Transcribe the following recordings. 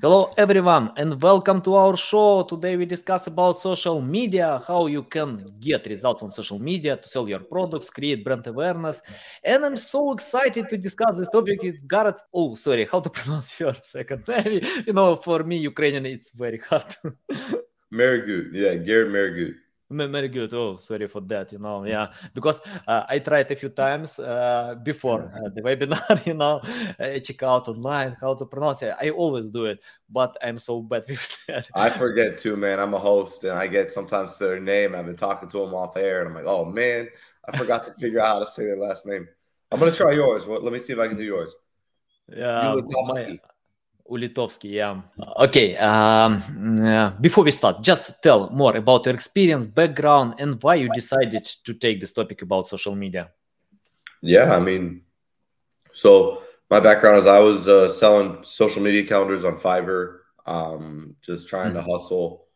Hello everyone and welcome to our show. Today we discuss about social media, how you can get results on social media to sell your products, create brand awareness. And I'm so excited to discuss this topic with Garrett. Oh, sorry, how to pronounce your second name? You know, for me, Ukrainian, it's very hard. Mehrguth, yeah, Garrett Mehrguth. Very good. Oh, sorry for that. You know, yeah, because uh, I tried a few times uh, before uh, the webinar. You know, I check out online how to pronounce it. I always do it, but I'm so bad with that. I forget too, man. I'm a host, and I get sometimes their name. I've been talking to them off air, and I'm like, oh man, I forgot to figure out how to say their last name. I'm gonna try yours. Well, let me see if I can do yours. Yeah, Ulitovsky, yeah. Okay, um, uh, before we start, just tell more about your experience, background, and why you decided to take this topic about social media. Yeah, I mean, so my background is I was uh, selling social media calendars on Fiverr, um, just trying mm-hmm. to hustle.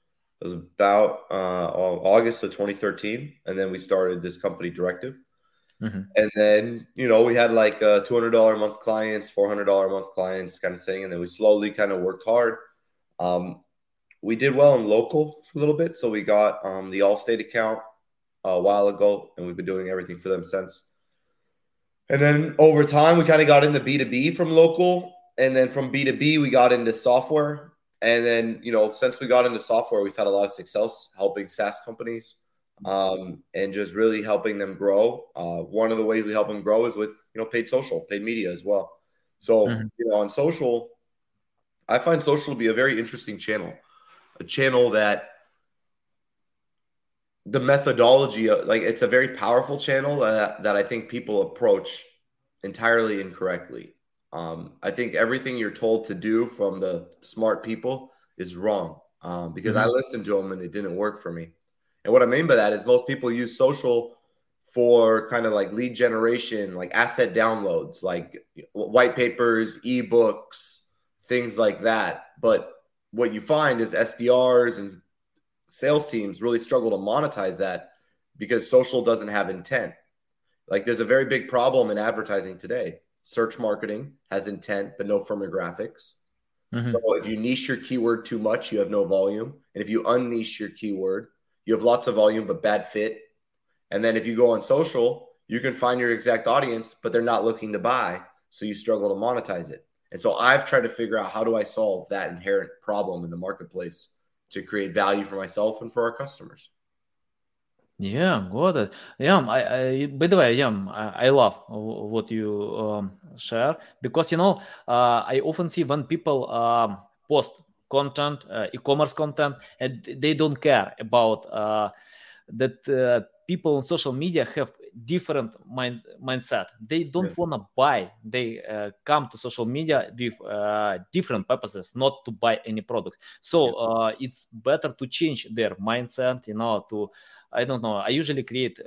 It was about uh, August of 2013, and then we started this company, Directive. Mm-hmm. And then, you know, we had like uh, $200 a month clients, $400 a month clients kind of thing. And then we slowly kind of worked hard. Um, we did well in local for a little bit. So we got um, the Allstate account a while ago, and we've been doing everything for them since. And then over time, we kind of got into B2B from local. And then from B2B, we got into software. And then, you know, since we got into software, we've had a lot of success helping SaaS companies um, and just really helping them grow. Uh, one of the ways we help them grow is with you know paid social, paid media as well. So mm-hmm. you know on social, I find social to be a very interesting channel, a channel that the methodology like it's a very powerful channel that, that I think people approach entirely incorrectly. Um, I think everything you're told to do from the smart people is wrong um, because mm-hmm. I listened to them and it didn't work for me. And what I mean by that is most people use social for kind of like lead generation, like asset downloads, like white papers, ebooks, things like that. But what you find is SDRs and sales teams really struggle to monetize that because social doesn't have intent. Like there's a very big problem in advertising today. Search marketing has intent, but no firmographics. Mm-hmm. So if you niche your keyword too much, you have no volume. And if you unniche your keyword, you have lots of volume but bad fit. And then if you go on social, you can find your exact audience, but they're not looking to buy. So you struggle to monetize it. And so I've tried to figure out how do I solve that inherent problem in the marketplace to create value for myself and for our customers. Yeah, it. Yeah, I, I by the way, yeah, I, I love what you um, share because you know uh, I often see when people um, post content, uh, e-commerce content, and they don't care about uh, that uh, people on social media have different mind mindset. They don't yeah. want to buy. They uh, come to social media with uh, different purposes, not to buy any product. So uh, it's better to change their mindset. You know, to I don't know. I usually create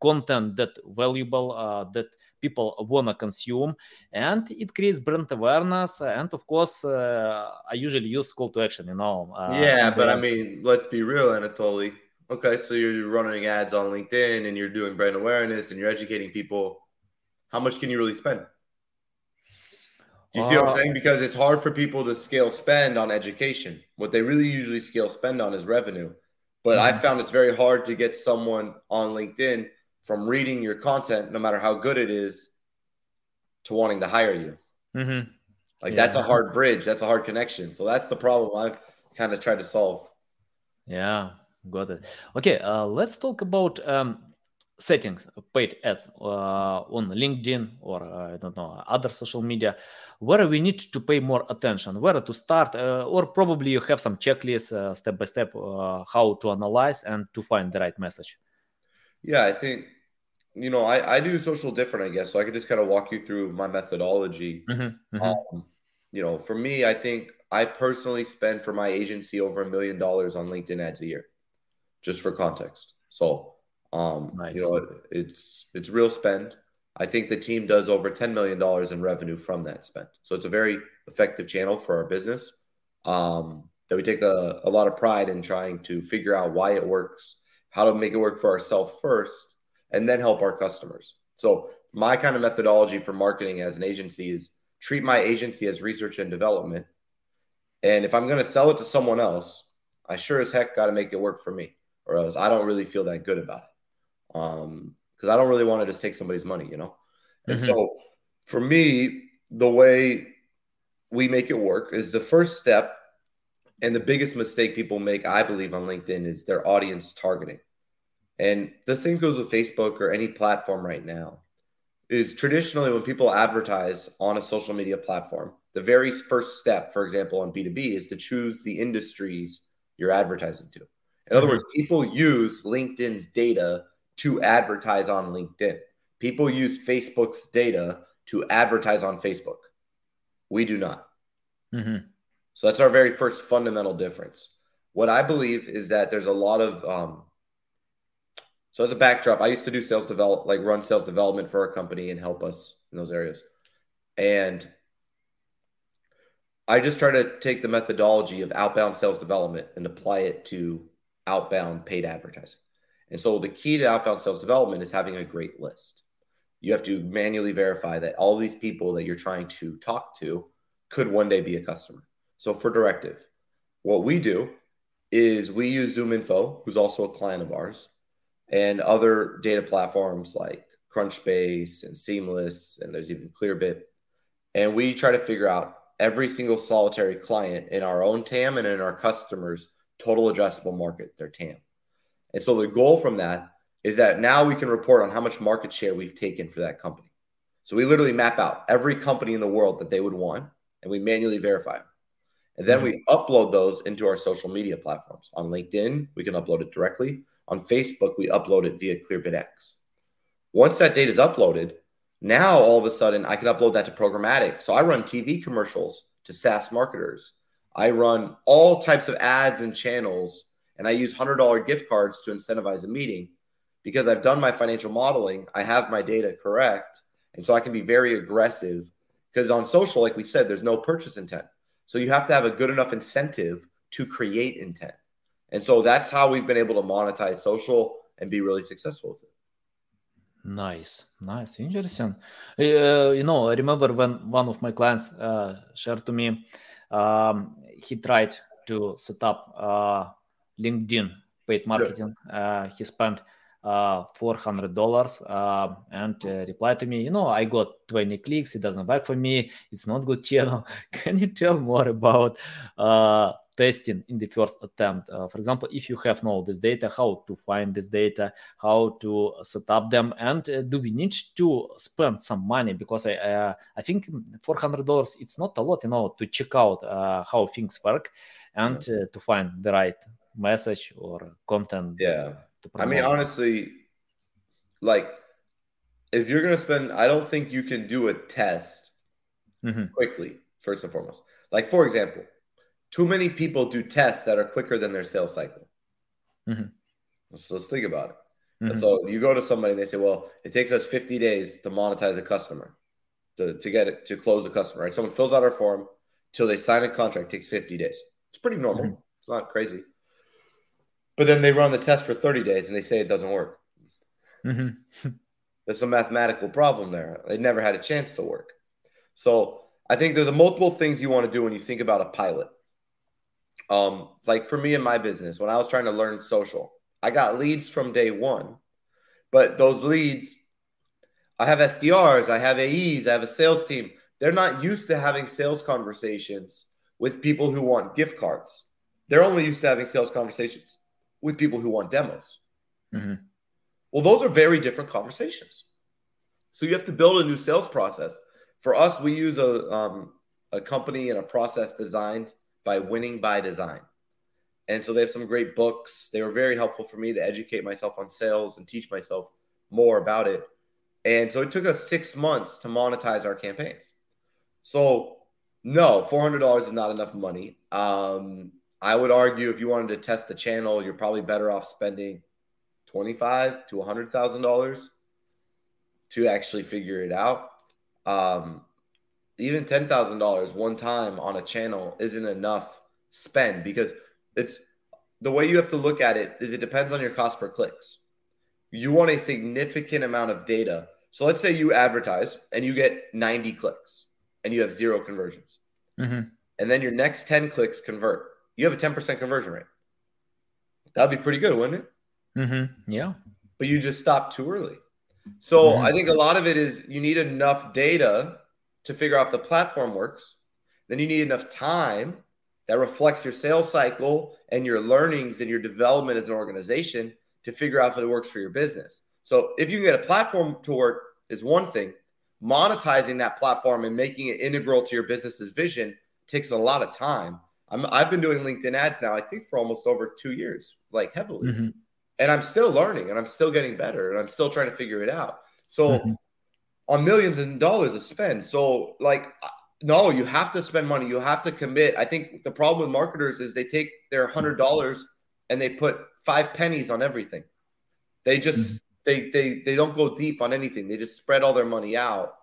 content that valuable that people want to consume and it creates brand awareness and of course uh, i usually use call to action you know uh, yeah but i mean let's be real anatoly okay so you're running ads on linkedin and you're doing brand awareness and you're educating people how much can you really spend do you see what I'm uh, saying? Because it's hard for people to scale spend on education. What they really usually scale spend on is revenue. But mm-hmm. I found it's very hard to get someone on LinkedIn from reading your content, no matter how good it is, to wanting to hire you. Mm-hmm. Like yeah. that's a hard bridge. That's a hard connection. So that's the problem I've kind of tried to solve. Yeah, got it. Okay, uh, let's talk about um, settings, paid ads uh, on LinkedIn or uh, I don't know other social media, where we need to pay more attention, where to start, uh, or probably you have some checklist uh, step by step uh, how to analyze and to find the right message. Yeah, I think you know I, I do social different, I guess. So I could just kind of walk you through my methodology. Mm-hmm, mm-hmm. Um, you know, for me, I think I personally spend for my agency over a million dollars on LinkedIn ads a year, just for context. So, um, nice. you know, it, it's it's real spend. I think the team does over ten million dollars in revenue from that spend. So it's a very effective channel for our business. Um, that we take a, a lot of pride in trying to figure out why it works, how to make it work for ourselves first, and then help our customers. So, my kind of methodology for marketing as an agency is treat my agency as research and development. And if I'm going to sell it to someone else, I sure as heck got to make it work for me, or else I don't really feel that good about it. Um, because I don't really want to just take somebody's money, you know. And mm-hmm. so, for me, the way we make it work is the first step and the biggest mistake people make, I believe, on LinkedIn is their audience targeting. And the same goes with Facebook or any platform right now. Is traditionally when people advertise on a social media platform, the very first step, for example, on B2B, is to choose the industries you're advertising to. In other mm-hmm. words, people use LinkedIn's data to advertise on LinkedIn. People use Facebook's data to advertise on Facebook. We do not. Mm-hmm. So that's our very first fundamental difference. What I believe is that there's a lot of um, so as a backdrop, I used to do sales develop like run sales development for our company and help us in those areas. And I just try to take the methodology of outbound sales development and apply it to outbound paid advertising. And so the key to outbound sales development is having a great list. You have to manually verify that all these people that you're trying to talk to could one day be a customer. So for Directive, what we do is we use ZoomInfo, who's also a client of ours, and other data platforms like Crunchbase and Seamless, and there's even Clearbit. And we try to figure out every single solitary client in our own TAM and in our customers' total addressable market, their TAM. And so the goal from that is that now we can report on how much market share we've taken for that company. So we literally map out every company in the world that they would want, and we manually verify them. And then mm-hmm. we upload those into our social media platforms. On LinkedIn, we can upload it directly. On Facebook, we upload it via ClearbitX. Once that data is uploaded, now all of a sudden I can upload that to programmatic. So I run TV commercials to SaaS marketers. I run all types of ads and channels, and I use $100 gift cards to incentivize a meeting because I've done my financial modeling. I have my data correct. And so I can be very aggressive because on social, like we said, there's no purchase intent. So you have to have a good enough incentive to create intent. And so that's how we've been able to monetize social and be really successful with it. Nice, nice, interesting. Uh, you know, I remember when one of my clients uh, shared to me, um, he tried to set up uh, LinkedIn paid marketing. Yeah. he spent uh, $400 uh, and uh, replied to me, you know, I got 20 clicks. It doesn't work for me. It's not good channel. Can you tell more about uh, testing in the first attempt? Uh, for example, if you have no this data, how to find this data, how to set up them, and uh, do we need to spend some money? Because I, I think $400, it's not a lot, you know, to check out how things work and to find the right message or content. Yeah I mean, honestly, like if you're gonna spend, I don't think you can do a test mm-hmm. quickly. First and foremost, like for example, too many people do tests that are quicker than their sales cycle. Mm-hmm. So let's think about it. Mm-hmm. And so you go to somebody and they say, "Well, it takes us 50 days to monetize a customer, to, to get it to close a customer." Right? Someone fills out our form till they sign a contract takes 50 days. It's pretty normal. Mm-hmm. It's not crazy. But then they run the test for 30 days and they say it doesn't work. Mm-hmm. There's a mathematical problem there. They never had a chance to work. So I think there's a multiple things you want to do when you think about a pilot. Um, like for me in my business, when I was trying to learn social, I got leads from day one, but those leads, I have SDRs, I have AEs, I have a sales team. They're not used to having sales conversations with people who want gift cards. They're only used to having sales conversations with people who want demos. Mm-hmm. Well, those are very different conversations. So you have to build a new sales process. For us, we use a um, a company and a process designed by Winning by Design. And so they have some great books. They were very helpful for me to educate myself on sales and teach myself more about it. And so it took us six months to monetize our campaigns. So no, four hundred dollars is not enough money. Um, I would argue if you wanted to test the channel, you're probably better off spending twenty-five to hundred thousand dollars to actually figure it out. Um, even ten thousand dollars one time on a channel isn't enough spend because it's the way you have to look at it is it depends on your cost per clicks. You want a significant amount of data. So let's say you advertise and you get 90 clicks and you have zero conversions. Mm-hmm. And then your next 10 clicks convert. You have a 10% conversion rate. That'd be pretty good, wouldn't it? Mm-hmm. Yeah. But you just stopped too early. So Mhm. I think a lot of it is you need enough data to figure out if the platform works. Then you need enough time that reflects your sales cycle and your learnings and your development as an organization to figure out if it works for your business. So if you can get a platform to work is one thing. Monetizing that platform and making it integral to your business's vision takes a lot of time. I'm, I've been doing LinkedIn ads now, I think, for almost over two years, like heavily Mhm. and I'm still learning and I'm still getting better and I'm still trying to figure it out. So Mhm. on millions of dollars to spend. So like uh, no, you have to spend money. You have to commit. I think the problem with marketers is they take their hundred dollars and they put five pennies on everything. They just they they they don't go deep on anything. They just spread all their money out.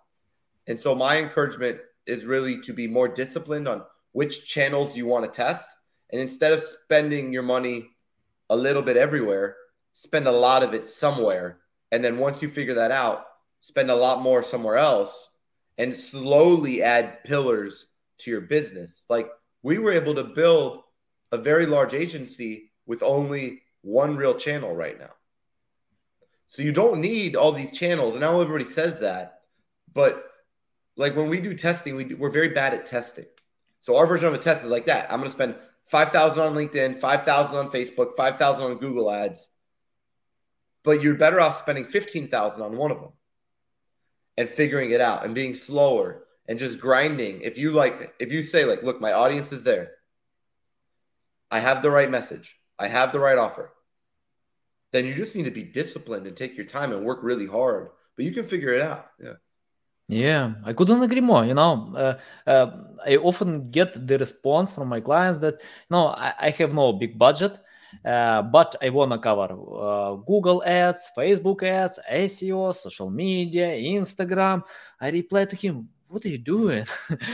And so my encouragement is really to be more disciplined on which channels you want to test. And instead of spending your money a little bit everywhere, spend a lot of it somewhere. And then once you figure that out, spend a lot more somewhere else and slowly add pillars to your business. Like we were able to build a very large agency with only one real channel right now. So you don't need all these channels. And now everybody says that. But like when we do testing, we do, we're very bad at testing. So our version of a test is like that. I'm going to spend 5,000 on LinkedIn, 5,000 on Facebook, 5,000 on Google ads. But you're better off spending 15,000 on one of them and figuring it out and being slower and just grinding. If you like, if you say, like, look, my audience is there, I have the right message, I have the right offer, then you just need to be disciplined and take your time and work really hard. But you can figure it out. Yeah. Yeah, I couldn't agree more. You know, uh, uh, I often get the response from my clients that, no, I, I have no big budget, uh, but I want to cover uh, Google ads, Facebook ads, SEO, social media, Instagram. I reply to him, what are you doing?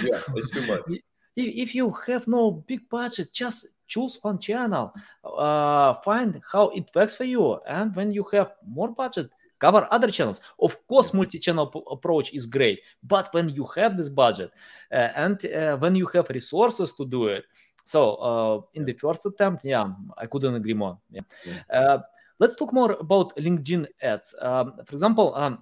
Yeah. It's too much. if, if you have no big budget, just choose one channel, uh, find how it works for you. And when you have more budget, cover other channels. Of course, multi-channel p- approach is great, but when you have this budget uh, and uh, when you have resources to do it, so uh, in the first attempt, yeah, I couldn't agree more. Yeah. Yeah. Uh, let's talk more about LinkedIn ads. Um, for example, um,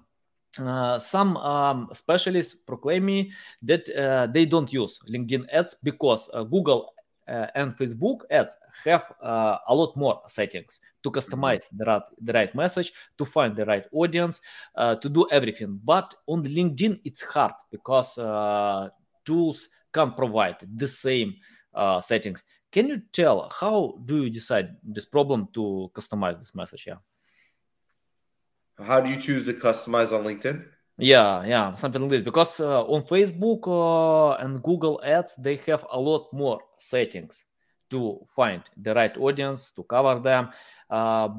uh, some um, specialists proclaim me that uh, they don't use LinkedIn ads because uh, Google uh, and Facebook ads have uh, a lot more settings to customize the, right, the right message, to find the right audience, uh, to do everything. But on LinkedIn, it's hard because uh, tools can't provide the same uh, settings. Can you tell how do you decide this problem to customize this message? Yeah. How do you choose to customize on LinkedIn? Yeah, yeah, something like this. Because uh, on Facebook uh, and Google Ads, they have a lot more settings to find the right audience to cover them. Uh,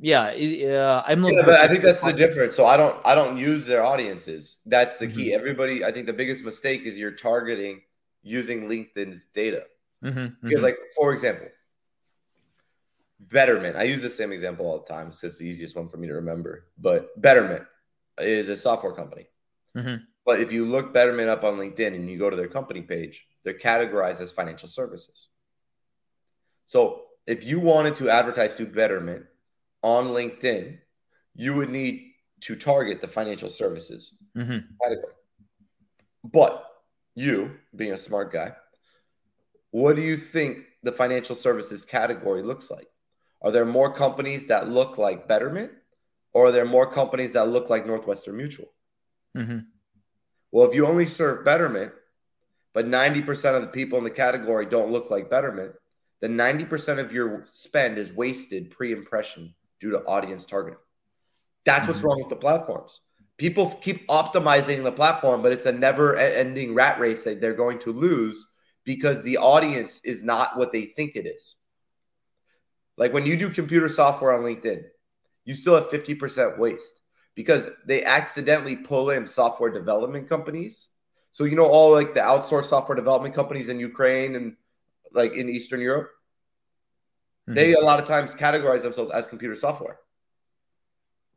yeah, uh, I'm not. Yeah, but I think that's the difference. So I don't I don't use their audiences. That's the key. Mm-hmm. Everybody, I think the biggest mistake is you're targeting using LinkedIn's data. Mhm, Because, mhm. like, for example, Betterment. I use the same example all the time because it's the easiest one for me to remember. But Betterment is a software company. Mhm. But if you look Betterment up on LinkedIn and you go to their company page, they're categorized as financial services. So if you wanted to advertise to Betterment on LinkedIn, you would need to target the financial services Mhm. category. But you, being a smart guy, what do you think the financial services category looks like? Are there more companies that look like Betterment, or are there more companies that look like Northwestern Mutual? Mhm. Well, if you only serve Betterment, but 90% of the people in the category don't look like Betterment, then 90% of your spend is wasted pre impression due to audience targeting. That's what's Mhm. wrong with the platforms. People keep optimizing the platform, but it's a never ending rat race that they're going to lose because the audience is not what they think it is. Like when you do computer software on LinkedIn, you still have 50% waste because they accidentally pull in software development companies. So, you know, all like the outsourced software development companies in Ukraine and like in Eastern Europe, mm-hmm. they a lot of times categorize themselves as computer software.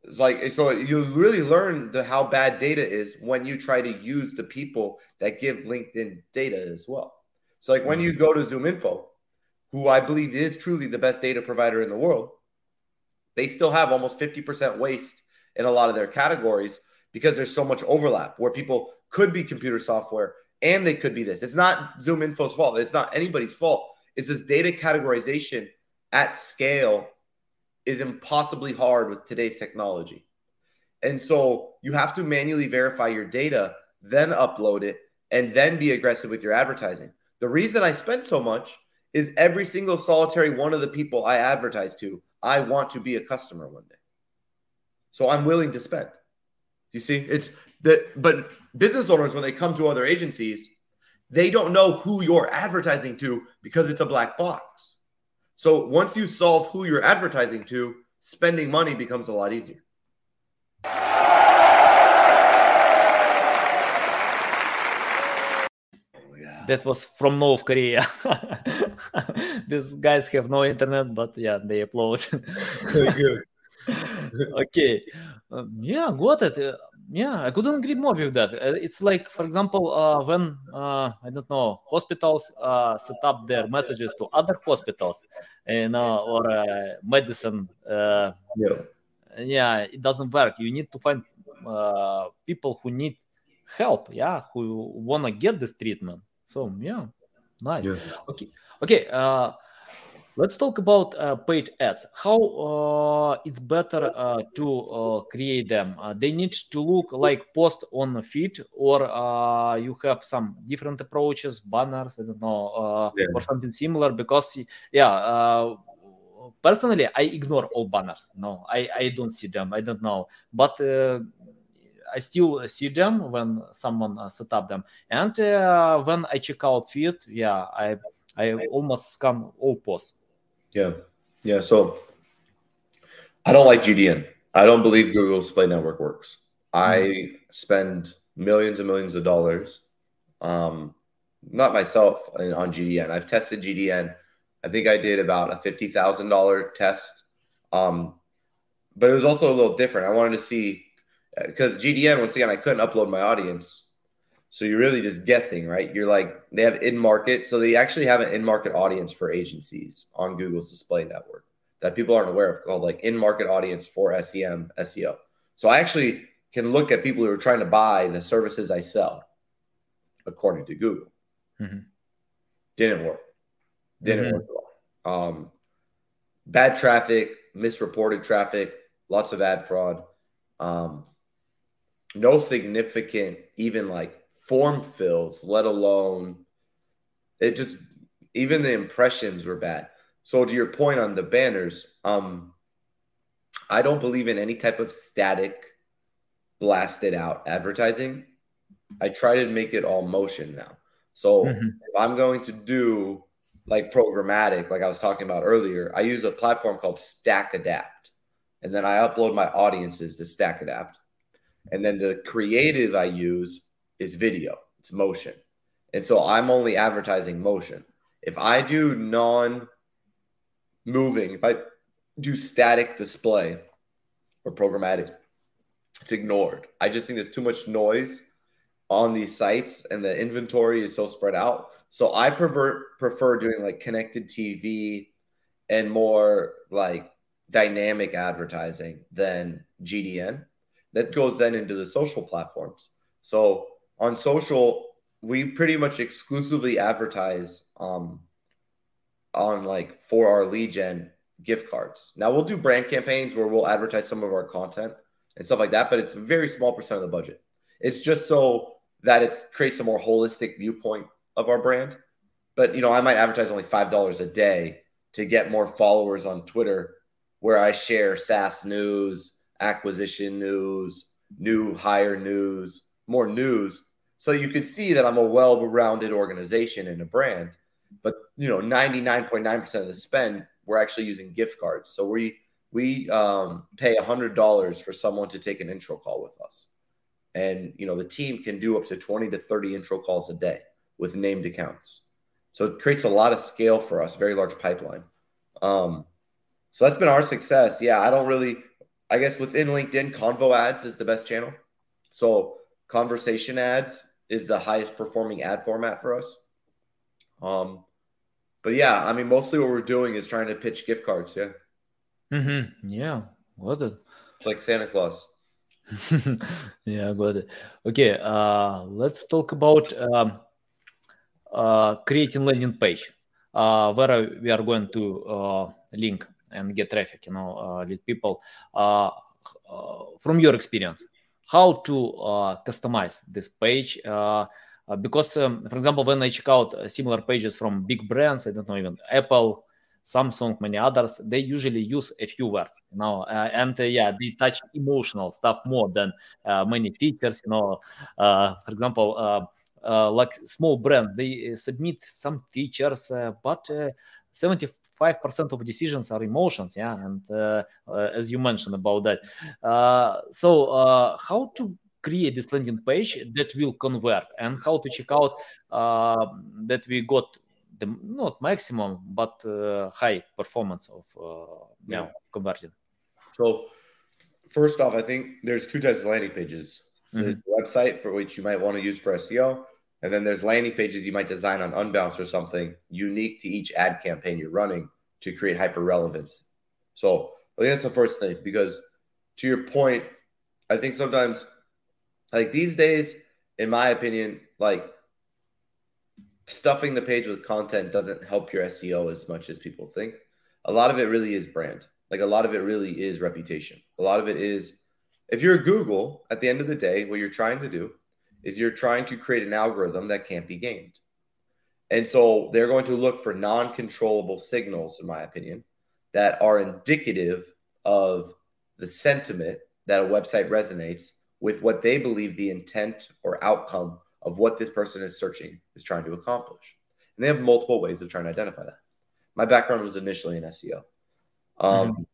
It's like so you really learn the how bad data is when you try to use the people that give LinkedIn data as well. So like when you mm-hmm. go to ZoomInfo, who I believe is truly the best data provider in the world, they still have almost 50% waste in a lot of their categories because there's so much overlap where people could be computer software and they could be this. It's not Zoom Info's fault. It's not anybody's fault. It's this data categorization at scale is impossibly hard with today's technology. And so you have to manually verify your data, then upload it, and then be aggressive with your advertising. The reason I spend so much is every single solitary one of the people I advertise to, I want to be a customer one day. So I'm willing to spend. You see, it's that, but business owners, when they come to other agencies, they don't know who you're advertising to because it's a black box. So once you solve who you're advertising to, spending money becomes a lot easier. That was from North Korea. These guys have no internet, but yeah, they upload. Okay. Um, yeah, got it. Uh, yeah, I couldn't agree more with that. Uh, it's like, for example, uh, when uh, I don't know, hospitals uh, set up their messages to other hospitals, you know, or uh, medicine. Uh, yeah. yeah, it doesn't work. You need to find people who need help. Yeah, who wanna get this treatment. So yeah, nice. Yeah. Okay, okay. Let's talk about uh, paid ads. How uh, it's better uh, to uh, create them? Uh, they need to look like post on feed, or uh, you have some different approaches, banners, I don't know, yeah. or something similar. Because yeah, personally, I ignore all banners. No, I I don't see them. I don't know, but. I still see them when someone set up them, and when I check out feed, yeah, I I almost scan all posts. Yeah. Yeah. So I don't like GDN. I don't believe Google Display Network works. I mm-hmm. spend millions and millions of dollars, um, not myself on GDN. I've tested GDN. I think I did about a fifty thousand dollar test, um, but it was also a little different. I wanted to see because GDN once again I couldn't upload my audience, so you're really just guessing, right? You're like, they have in market. So they actually have an in market audience for agencies on Google's display network that people aren't aware of called like in market audience for SEM, SEO. So I actually can look at people who are trying to buy the services I sell according to Google. Mm-hmm. Didn't work. Didn't mm-hmm. work at all. Um, bad traffic, misreported traffic, lots of ad fraud. Um, no significant, even like form fills, let alone it just even the impressions were bad. So to your point on the banners, um, I don't believe in any type of static, blasted out advertising. I try to make it all motion now. So mm-hmm. if I'm going to do like programmatic, like I was talking about earlier, I use a platform called Stack Adapt. And then I upload my audiences to StackAdapt. And then the creative I use is video, it's motion. And so I'm only advertising motion. If I do non moving, if I do static display or programmatic, it's ignored. I just think there's too much noise on these sites and the inventory is so spread out. So I prefer prefer doing like connected TV and more like dynamic advertising than GDN. That goes then into the social platforms. So on social, we pretty much exclusively advertise um, on like for our lead gen gift cards. Now we'll do brand campaigns where we'll advertise some of our content and stuff like that, but it's a very small percent of the budget. It's just so that it creates a more holistic viewpoint of our brand. But you know, I might advertise only five dollars a day to get more followers on Twitter, where I share SaaS news, acquisition news, new hire news, more news so you can see that I'm a well-rounded organization and a brand. But you know, 99.9% of the spend we're actually using gift cards. So we we um, pay $100 for someone to take an intro call with us. And you know, the team can do up to 20 to 30 intro calls a day with named accounts. So it creates a lot of scale for us, very large pipeline. Um, so that's been our success. Yeah, I don't really, I guess within LinkedIn, Convo ads is the best channel. So conversation ads is the highest performing ad format for us. Um, but yeah, I mean, mostly what we're doing is trying to pitch gift cards. Yeah. Mm-hmm. Yeah. What a It's like Santa Claus. yeah, got it. Okay, uh, let's talk about um, uh, creating landing page, uh, where we are going to uh, link and get traffic, you know, uh, lead people. Uh, uh, from your experience, how to customize this page? because, um, for example, when I check out similar pages from big brands, I don't know, even Apple, Samsung, many others, they usually use a few words, you know, uh, and uh, yeah, they touch emotional stuff more than uh, many features, you know. for example, like small brands, they submit some features, but 75 5% of decisions are emotions yeah and uh, uh as you mentioned about that uh, so uh, how to create this landing page that will convert and how to check out that we got the not maximum but high performance of yeah. yeah converting so first off i think there's two types of landing pages mm-hmm. there's the website for which you might want to use for seo and then there's landing pages you might design on Unbounce or something unique to each ad campaign you're running to create hyper relevance. So I think that's the first thing because to your point, I think sometimes like these days, in my opinion, like stuffing the page with content doesn't help your SEO as much as people think. A lot of it really is brand. Like a lot of it really is reputation. A lot of it is if you're Google, at the end of the day, what you're trying to do is you're trying to create an algorithm that can't be gamed. And so they're going to look for non controllable signals, in my opinion, that are indicative of the sentiment that a website resonates with what they believe the intent or outcome of what this person is searching is trying to accomplish. And they have multiple ways of trying to identify that. My background was initially in SEO. Um,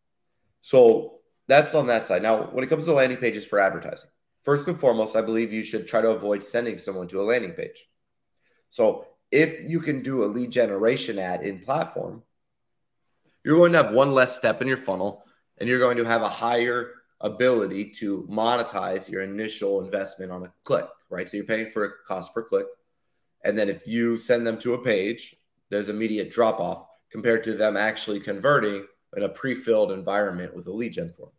So that's on that side. Now, when it comes to landing pages for advertising, first and foremost, I believe you should try to avoid sending someone to a landing page. So if you can do a lead generation ad in platform, you're going to have one less step in your funnel and you're going to have a higher ability to monetize your initial investment on a click, right? So you're paying for a cost per click. And then if you send them to a page, there's immediate drop off compared to them actually converting in a pre-filled environment with a lead gen form.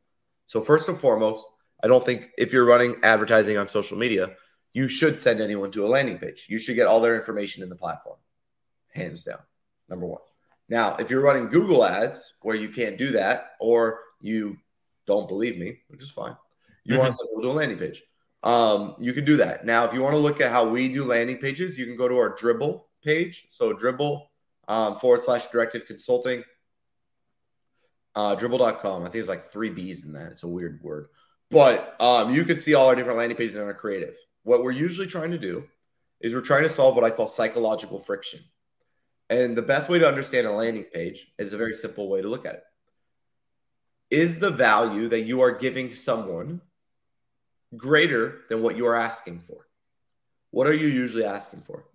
So first and foremost, I don't think if you're running advertising on social media, you should send anyone to a landing page. You should get all their information in the platform. Hands down. Number 1. Now, if you're running Google ads where you can't do that or you don't believe me, which is fine. You want to send people to a landing page. Um, you can do that. Now, if you want to look at how we do landing pages, you can go to our Dribbble page. So Dribbble um, forward slash directive consulting. Uh, dribbble.com. I think there's like three B's in that. It's a weird word. But um, you can see all our different landing pages in our creative. What we're usually trying to do is we're trying to solve what I call psychological friction. And the best way to understand a landing page is a very simple way to look at it. Is the value that you are giving someone greater than what you are asking for? What are you usually asking for?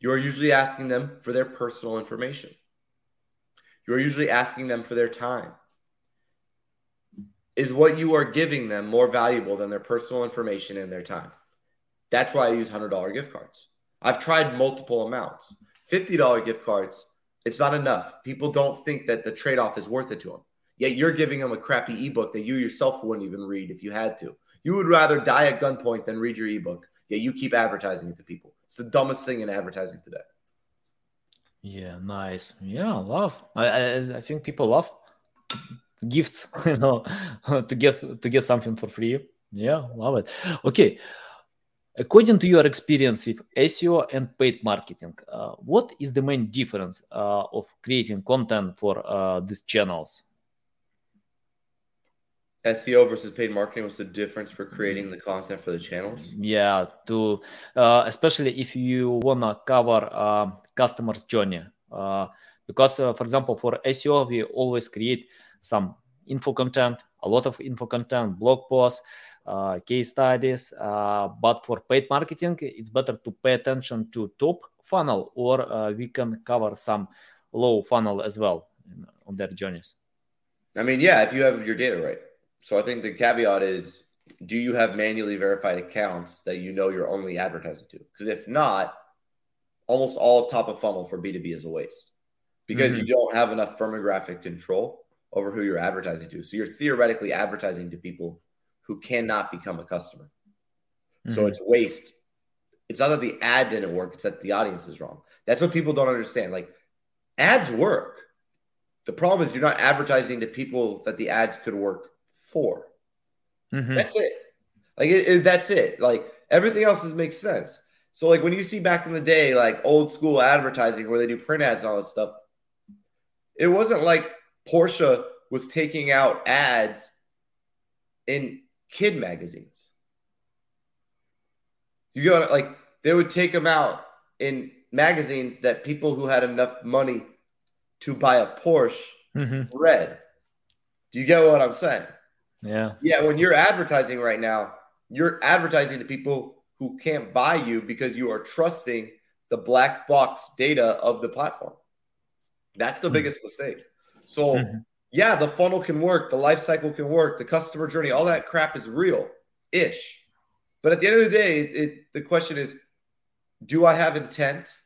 You are usually asking them for their personal information. You are usually asking them for their time. Is what you are giving them more valuable than their personal information and their time? That's why I use $100 gift cards. I've tried multiple amounts. $50 gift cards, it's not enough. People don't think that the trade off is worth it to them. Yet you're giving them a crappy ebook that you yourself wouldn't even read if you had to. You would rather die at gunpoint than read your ebook. Yet you keep advertising it to people. It's the dumbest thing in advertising today. yeah nice yeah love I, I i think people love gifts you know to get to get something for free. Yeah love it. Okay. According to your experience with seo and paid marketing uh, what is the main difference uh, of creating content for uh, these channels? SEO versus paid marketing was the difference for creating the content for the channels. yeah to uh, especially if you wanna cover uh, customers journey. Uh, because uh, for example for seo we always create some info content a lot of info content blog posts uh, case studies uh, but for paid marketing it's better to pay attention to top funnel, or uh, we can cover some low funnel as well on their journeys. I mean, yeah, if you have your data right. So I think the caveat is do you have manually verified accounts that you know you're only advertising to? Because if not, almost all of top of funnel for B2B is a waste because mm-hmm. you don't have enough firmographic control over who you're advertising to. So you're theoretically advertising to people who cannot become a customer. Mm-hmm. So it's waste. It's not that the ad didn't work, it's that the audience is wrong. That's what people don't understand. Like ads work. The problem is you're not advertising to people that the ads could work for. Mm-hmm. That's it. Like it, it, that's it. Like everything else makes sense. So like when you see back in the day, like old school advertising where they do print ads and all this stuff, it wasn't like Porsche was taking out ads in kid magazines. You go like they would take them out in magazines that people who had enough money to buy a Porsche mm-hmm. read. Do you get what I'm saying? Yeah. Yeah. When you're advertising right now, you're advertising to people who can't buy you because you are trusting the black box data of the platform. That's the mm-hmm. biggest mistake. So, mm-hmm. yeah, the funnel can work, the life cycle can work, the customer journey, all that crap is real ish. But at the end of the day, it, the question is do I have intent?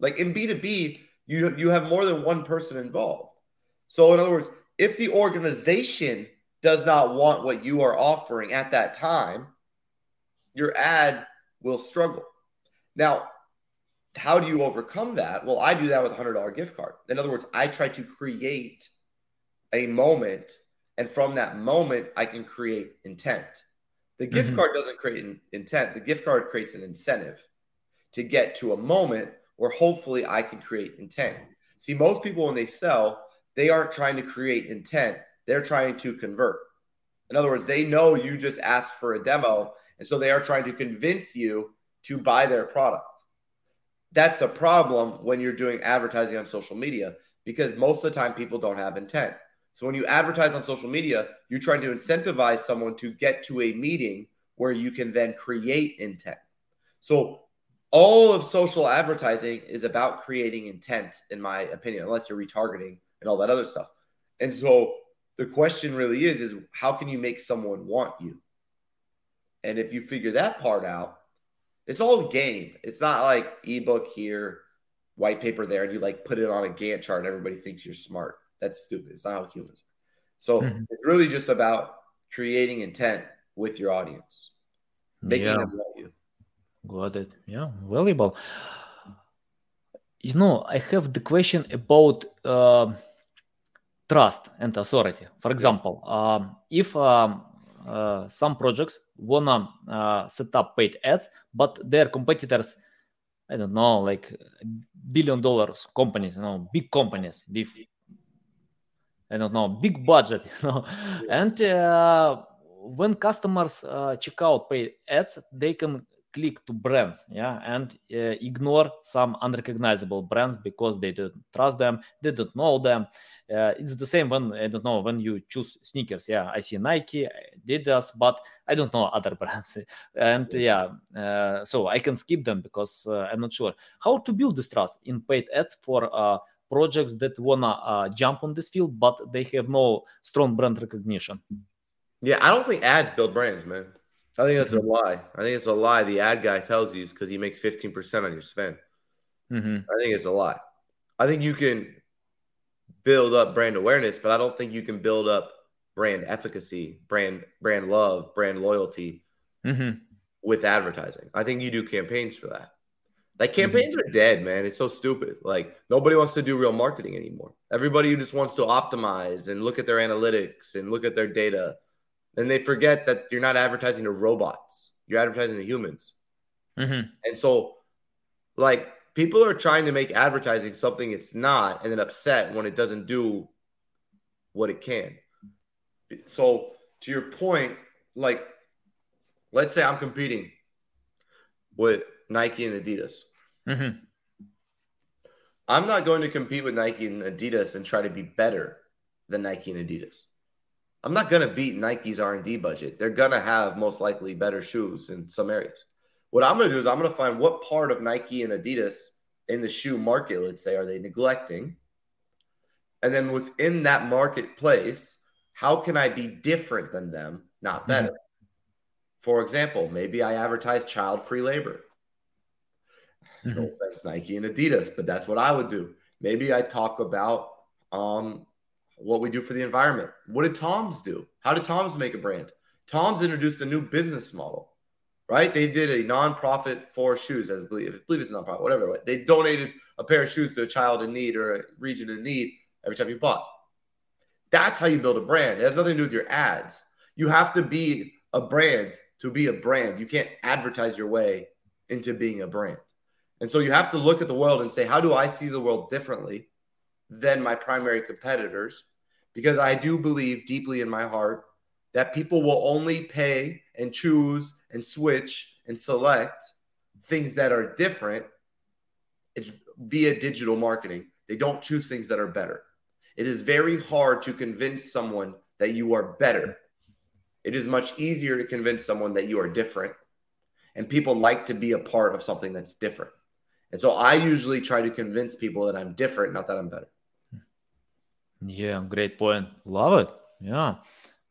Like in B2B, you, you have more than one person involved. So, in other words, if the organization does not want what you are offering at that time, your ad will struggle. Now, how do you overcome that? Well, I do that with a $100 gift card. In other words, I try to create a moment, and from that moment, I can create intent. The gift mm-hmm. card doesn't create an intent, the gift card creates an incentive to get to a moment where hopefully I can create intent. See, most people, when they sell, they aren't trying to create intent, they're trying to convert. In other words, they know you just asked for a demo. And so they are trying to convince you to buy their product. That's a problem when you're doing advertising on social media because most of the time people don't have intent. So when you advertise on social media, you're trying to incentivize someone to get to a meeting where you can then create intent. So all of social advertising is about creating intent, in my opinion, unless you're retargeting and all that other stuff. And so the question really is is how can you make someone want you and if you figure that part out it's all game. It's not like ebook here white paper there and you like put it on a gantt chart and everybody thinks you're smart. That's stupid. It's not how humans are. So mm-hmm. it's really just about creating intent with your audience. Making yeah. them want you. Got it. Yeah valuable. You know i have the question about uh, trust and authority. For example, um, if um, uh, some projects wanna uh, set up paid ads, but their competitors, I don't know, like billion dollars companies, you know, big companies with, I don't know, big budget, you know, and uh, when customers uh, check out paid ads, they can click to brands yeah and uh, ignore some unrecognizable brands because they don't trust them they don't know them. Uh, it's the same when i don't know when you choose sneakers yeah i see nike adidas but i don't know other brands and yeah uh, so i can skip them because uh, i'm not sure how to build this trust in paid ads for uh, projects that wanna uh, jump on this field but they have no strong brand recognition yeah i don't think ads build brands man I think that's mm-hmm. a lie. I think it's a lie the ad guy tells you because he makes 15% on your spend. Mm-hmm. I think it's a lie. I think you can build up brand awareness, but I don't think you can build up brand efficacy, brand brand love, brand loyalty mm-hmm. with advertising. I think you do campaigns for that. Like mm-hmm. campaigns mm-hmm. are dead, man. It's so stupid. Like nobody wants to do real marketing anymore. Everybody just wants to optimize and look at their analytics and look at their data and they forget that you're not advertising to robots you're advertising to humans mm-hmm. and so like people are trying to make advertising something it's not and then upset when it doesn't do what it can so to your point like let's say i'm competing with nike and adidas mm-hmm. i'm not going to compete with nike and adidas and try to be better than nike and adidas I'm not going to beat Nike's R&D budget. They're going to have most likely better shoes in some areas. What I'm going to do is I'm going to find what part of Nike and Adidas in the shoe market, let's say, are they neglecting? And then within that marketplace, how can I be different than them, not mm-hmm. better? Mm-hmm. For example, maybe I advertise child free labor. Mm-hmm. No Nike and Adidas, but that's what I would do. Maybe I talk about um, what we do for the environment. What did Tom's do? How did Tom's make a brand? Tom's introduced a new business model, right? They did a nonprofit for shoes, I believe. I believe it's nonprofit, whatever. They donated a pair of shoes to a child in need or a region in need every time you bought. That's how you build a brand. It has nothing to do with your ads. You have to be a brand to be a brand. You can't advertise your way into being a brand. And so you have to look at the world and say, how do I see the world differently than my primary competitors? Because I do believe deeply in my heart that people will only pay and choose and switch and select things that are different it's via digital marketing. They don't choose things that are better. It is very hard to convince someone that you are better. It is much easier to convince someone that you are different. And people like to be a part of something that's different. And so I usually try to convince people that I'm different, not that I'm better. Yeah, great point. Love it. Yeah.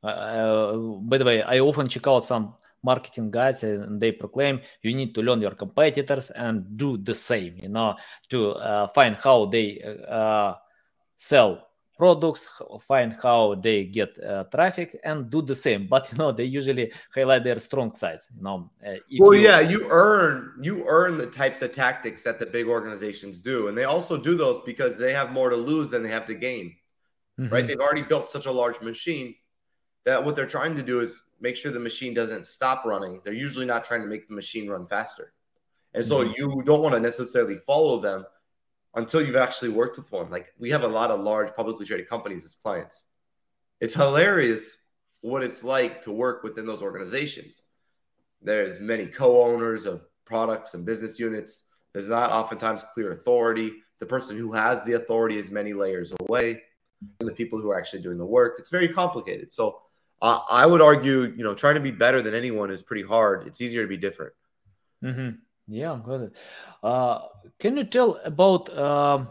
Uh, by the way, I often check out some marketing guides and they proclaim you need to learn your competitors and do the same, you know, to uh, find how they uh, sell products, find how they get uh, traffic, and do the same. But you know, they usually highlight their strong sides. You know, uh, well, you, yeah, you earn you earn the types of tactics that the big organizations do, and they also do those because they have more to lose than they have to gain. Mm-hmm. Right? They've already built such a large machine that what they're trying to do is make sure the machine doesn't stop running. They're usually not trying to make the machine run faster. And so mm-hmm. you don't want to necessarily follow them until you've actually worked with one. Like we have a lot of large publicly traded companies as clients. It's hilarious what it's like to work within those organizations. There's many co-owners of products and business units. There's not oftentimes clear authority. The person who has the authority is many layers away from the people who are actually doing the work. It's very complicated. So uh, I would argue, you know, trying to be better than anyone is pretty hard. It's easier to be different. Mm-hmm. Yeah, got it. Uh, can you tell about uh,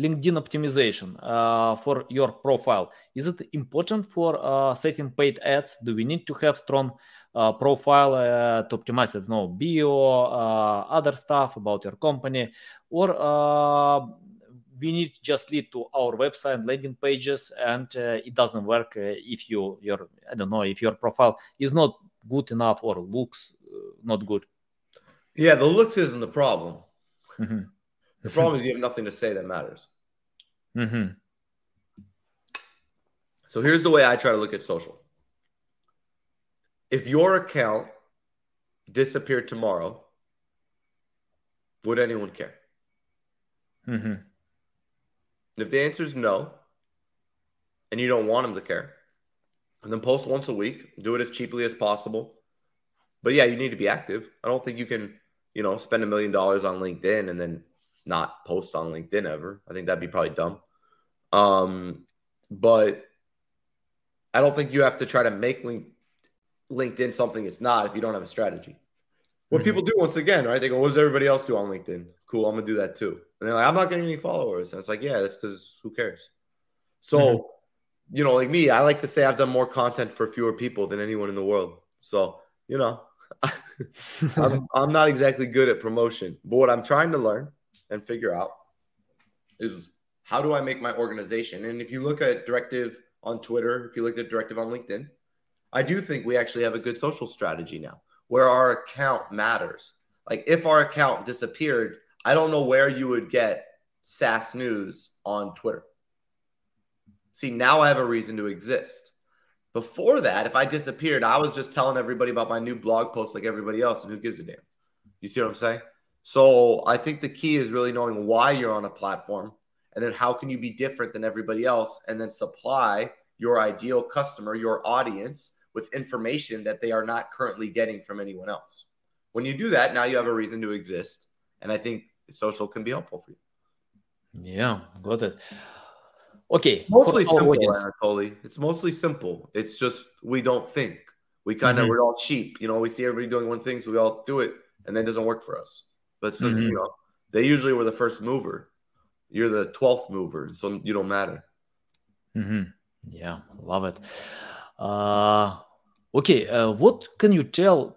LinkedIn optimization uh, for your profile? Is it important for uh, setting paid ads? Do we need to have strong uh, profile uh, to optimize it? No, bio, other stuff about your company, or we need just lead to our website landing pages, and it doesn't work if you your I don't know if your profile is not good enough or looks not good. Yeah, the looks isn't the problem. Mm-hmm. The problem is you have nothing to say that matters. Mm-hmm. So here's the way I try to look at social. If your account disappeared tomorrow, would anyone care? Mm-hmm. And if the answer is no, and you don't want them to care, and then post once a week, do it as cheaply as possible. But yeah, you need to be active. I don't think you can you know, spend a million dollars on LinkedIn and then not post on LinkedIn ever. I think that'd be probably dumb. Um, but I don't think you have to try to make link, LinkedIn something it's not if you don't have a strategy. What mm-hmm. people do once again, right? They go, "What does everybody else do on LinkedIn?" Cool, I'm gonna do that too. And they're like, "I'm not getting any followers," and it's like, "Yeah, that's because who cares?" So, mm-hmm. you know, like me, I like to say I've done more content for fewer people than anyone in the world. So, you know, I'm, I'm not exactly good at promotion, but what I'm trying to learn and figure out is how do I make my organization? And if you look at Directive on Twitter, if you look at Directive on LinkedIn, I do think we actually have a good social strategy now where our account matters. Like if our account disappeared, I don't know where you would get SaaS news on Twitter. See, now I have a reason to exist. Before that, if I disappeared, I was just telling everybody about my new blog post like everybody else, and who gives a damn? You see what I'm saying? So I think the key is really knowing why you're on a platform and then how can you be different than everybody else and then supply your ideal customer, your audience with information that they are not currently getting from anyone else. When you do that, now you have a reason to exist. And I think social can be helpful for you. Yeah, got it. Okay. Mostly simple, Anatoly. It's mostly simple. It's just we don't think. We kind of mm-hmm. we're all cheap. You know, we see everybody doing one thing, so we all do it, and then it doesn't work for us. But it's because mm-hmm. you know They usually were the first mover. You're the 12th mover, so you don't matter. Mm-hmm. Yeah, love it. Uh, okay, uh, what can you tell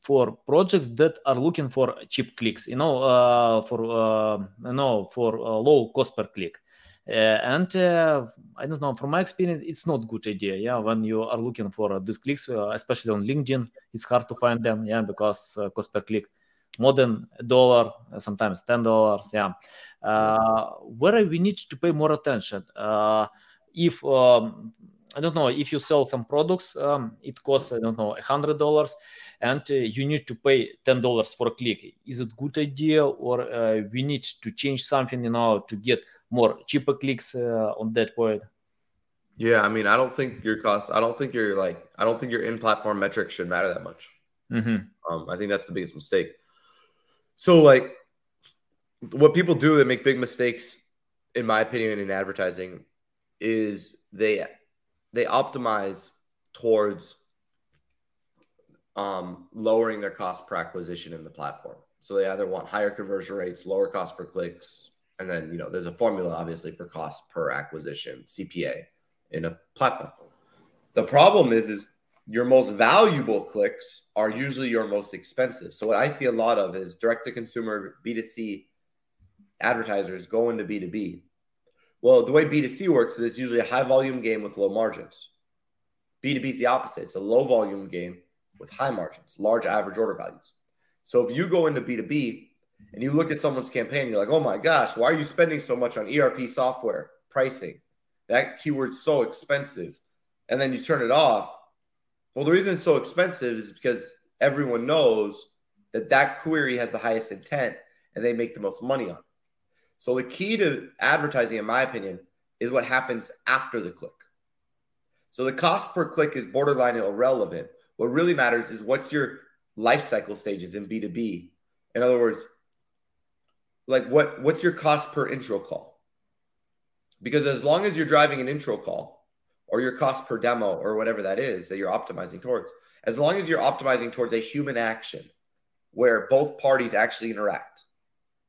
for projects that are looking for cheap clicks? You know, uh, for uh, know, for uh, low cost per click. Uh, and uh, I don't know, from my experience, it's not good idea. Yeah, when you are looking for these clicks, uh, especially on LinkedIn, it's hard to find them. Yeah, because cost per click more than a dollar, sometimes ten dollars. Yeah, where we need to pay more attention. if um, I don't know if you sell some products, um, it costs I don't know hundred dollars, and uh, you need to pay ten dollars for a click. Is it good idea, or uh, we need to change something, you know, to get more cheaper clicks uh, on that point? Yeah, I mean, I don't think your cost. I don't think your like. I don't think your in-platform metrics should matter that much. Mm-hmm. Um, I think that's the biggest mistake. So, like, what people do that make big mistakes, in my opinion, in advertising, is they they optimize towards um, lowering their cost per acquisition in the platform. So they either want higher conversion rates, lower cost per clicks, and then you know there's a formula obviously for cost per acquisition CPA in a platform. The problem is is your most valuable clicks are usually your most expensive. So what I see a lot of is direct to consumer B2C advertisers going to B2B. Well, the way B2C works is it's usually a high volume game with low margins. B2B is the opposite. It's a low volume game with high margins, large average order values. So if you go into B2B and you look at someone's campaign, you're like, oh my gosh, why are you spending so much on ERP software pricing? That keyword's so expensive. And then you turn it off. Well, the reason it's so expensive is because everyone knows that that query has the highest intent and they make the most money on it. So the key to advertising, in my opinion, is what happens after the click. So the cost per click is borderline irrelevant. What really matters is what's your life cycle stages in B2B. In other words, like what what's your cost per intro call? Because as long as you're driving an intro call or your cost per demo or whatever that is that you're optimizing towards, as long as you're optimizing towards a human action where both parties actually interact,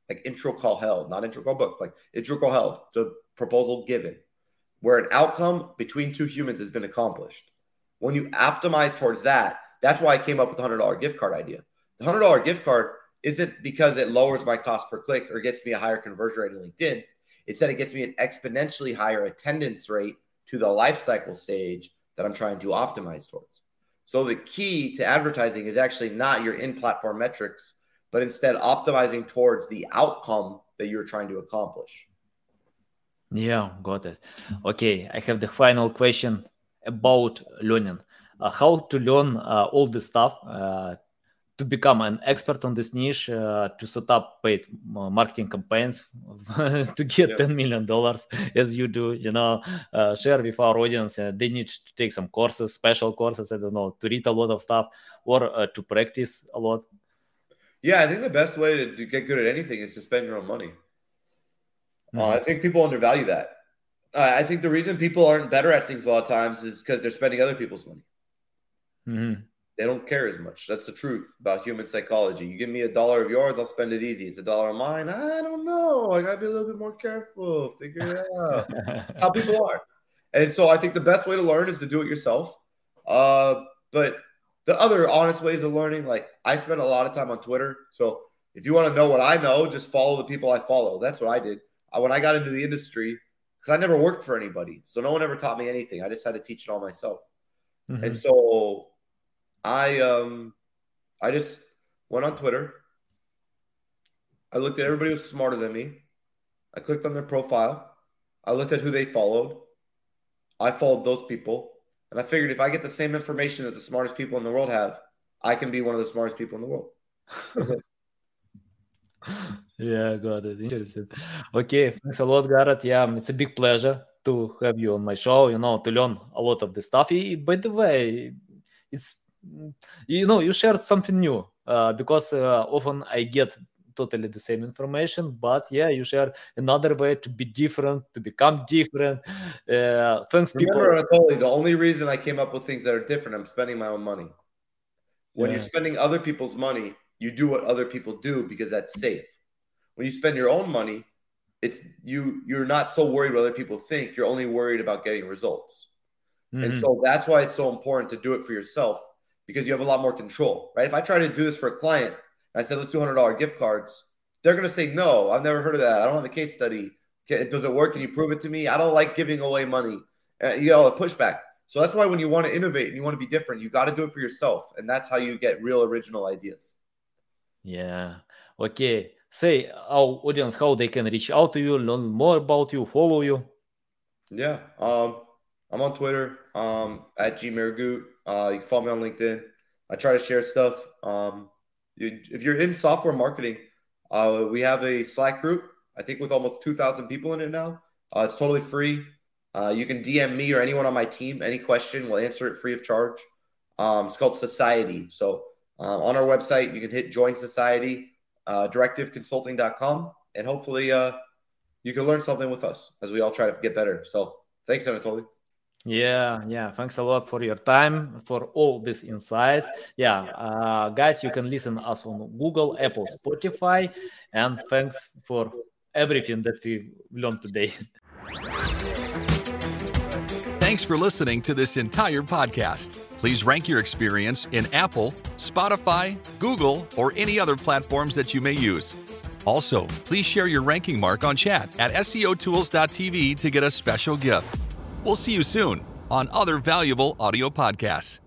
like intro call held, not intro call book, like intro call held, the proposal given, where an outcome between two humans has been accomplished. When you optimize towards that, that's why I came up with the $100 gift card idea. The $100 gift card isn't because it lowers my cost per click or gets me a higher conversion rate in LinkedIn. It's that it gets me an exponentially higher attendance rate to the life cycle stage that I'm trying to optimize towards. So the key to advertising is actually not your in-platform metrics, but instead optimizing towards the outcome that you're trying to accomplish. Yeah, got it. Okay, I have the final question about learning. Uh, how to learn uh, all the stuff uh, to become an expert on this niche, uh, to set up paid uh, marketing campaigns, to get yeah. ten million dollars as you do, you know, uh, share with our audience. Uh, they need to take some courses, special courses. I don't know, to read a lot of stuff or uh, to practice a lot. Yeah, I think the best way to, to get good at anything is to spend your own money. Uh, mm-hmm. I think people undervalue that. I think the reason people aren't better at things a lot of times is because they're spending other people's money. Mm-hmm. They don't care as much. That's the truth about human psychology. You give me a dollar of yours, I'll spend it easy. It's a dollar of mine. I don't know. I gotta be a little bit more careful. Figure it out. how people are. And so I think the best way to learn is to do it yourself. Uh, but the other honest ways of learning, like I spend a lot of time on Twitter. So if you want to know what I know, just follow the people I follow. That's what I did. I, when I got into the industry, because I never worked for anybody, so no one ever taught me anything. I just had to teach it all myself. Mm-hmm. And so I um I just went on Twitter. I looked at everybody who's smarter than me. I clicked on their profile. I looked at who they followed. I followed those people. And I figured if I get the same information that the smartest people in the world have, I can be one of the smartest people in the world. yeah, got it. Interesting. Okay, thanks a lot, Garrett. Yeah, it's a big pleasure to have you on my show. You know, to learn a lot of the stuff. By the way, it's you know you shared something new uh, because uh, often I get totally the same information but yeah you share another way to be different to become different uh, thanks Remember, people Anatoly, the only reason i came up with things that are different i'm spending my own money when yeah. you're spending other people's money you do what other people do because that's safe when you spend your own money, it's you you're not so worried what other people think. You're only worried about getting results. Mm-hmm. And so that's why it's so important to do it for yourself because you have a lot more control, right? If I try to do this for a client, I said let's do hundred dollar gift cards, they're gonna say no. I've never heard of that. I don't have a case study. Does it work? Can you prove it to me? I don't like giving away money. Uh, you know, a pushback. So that's why when you want to innovate and you want to be different, you got to do it for yourself, and that's how you get real original ideas. Yeah. Okay. Say our audience how they can reach out to you, learn more about you, follow you. Yeah. Um, I'm on Twitter um, at gmehrguth. Uh, you can follow me on LinkedIn. I try to share stuff. Um, if you're in software marketing, uh, we have a Slack group. I think with almost 2,000 people in it now. Uh, it's totally free. Uh, you can DM me or anyone on my team. Any question, we'll answer it free of charge. Um, it's called Society. So uh, on our website, you can hit Join Society, uh, directiveconsulting.com, and hopefully uh, you can learn something with us as we all try to get better. So thanks, Anatoly. Yeah, yeah. Thanks a lot for your time, for all these insights. Yeah, uh, guys, you can listen us on Google, Apple, Spotify, and thanks for everything that we learned today. Thanks for listening to this entire podcast. Please rank your experience in Apple, Spotify, Google, or any other platforms that you may use. Also, please share your ranking mark on chat at SEOtools.tv to get a special gift. We'll see you soon on other valuable audio podcasts.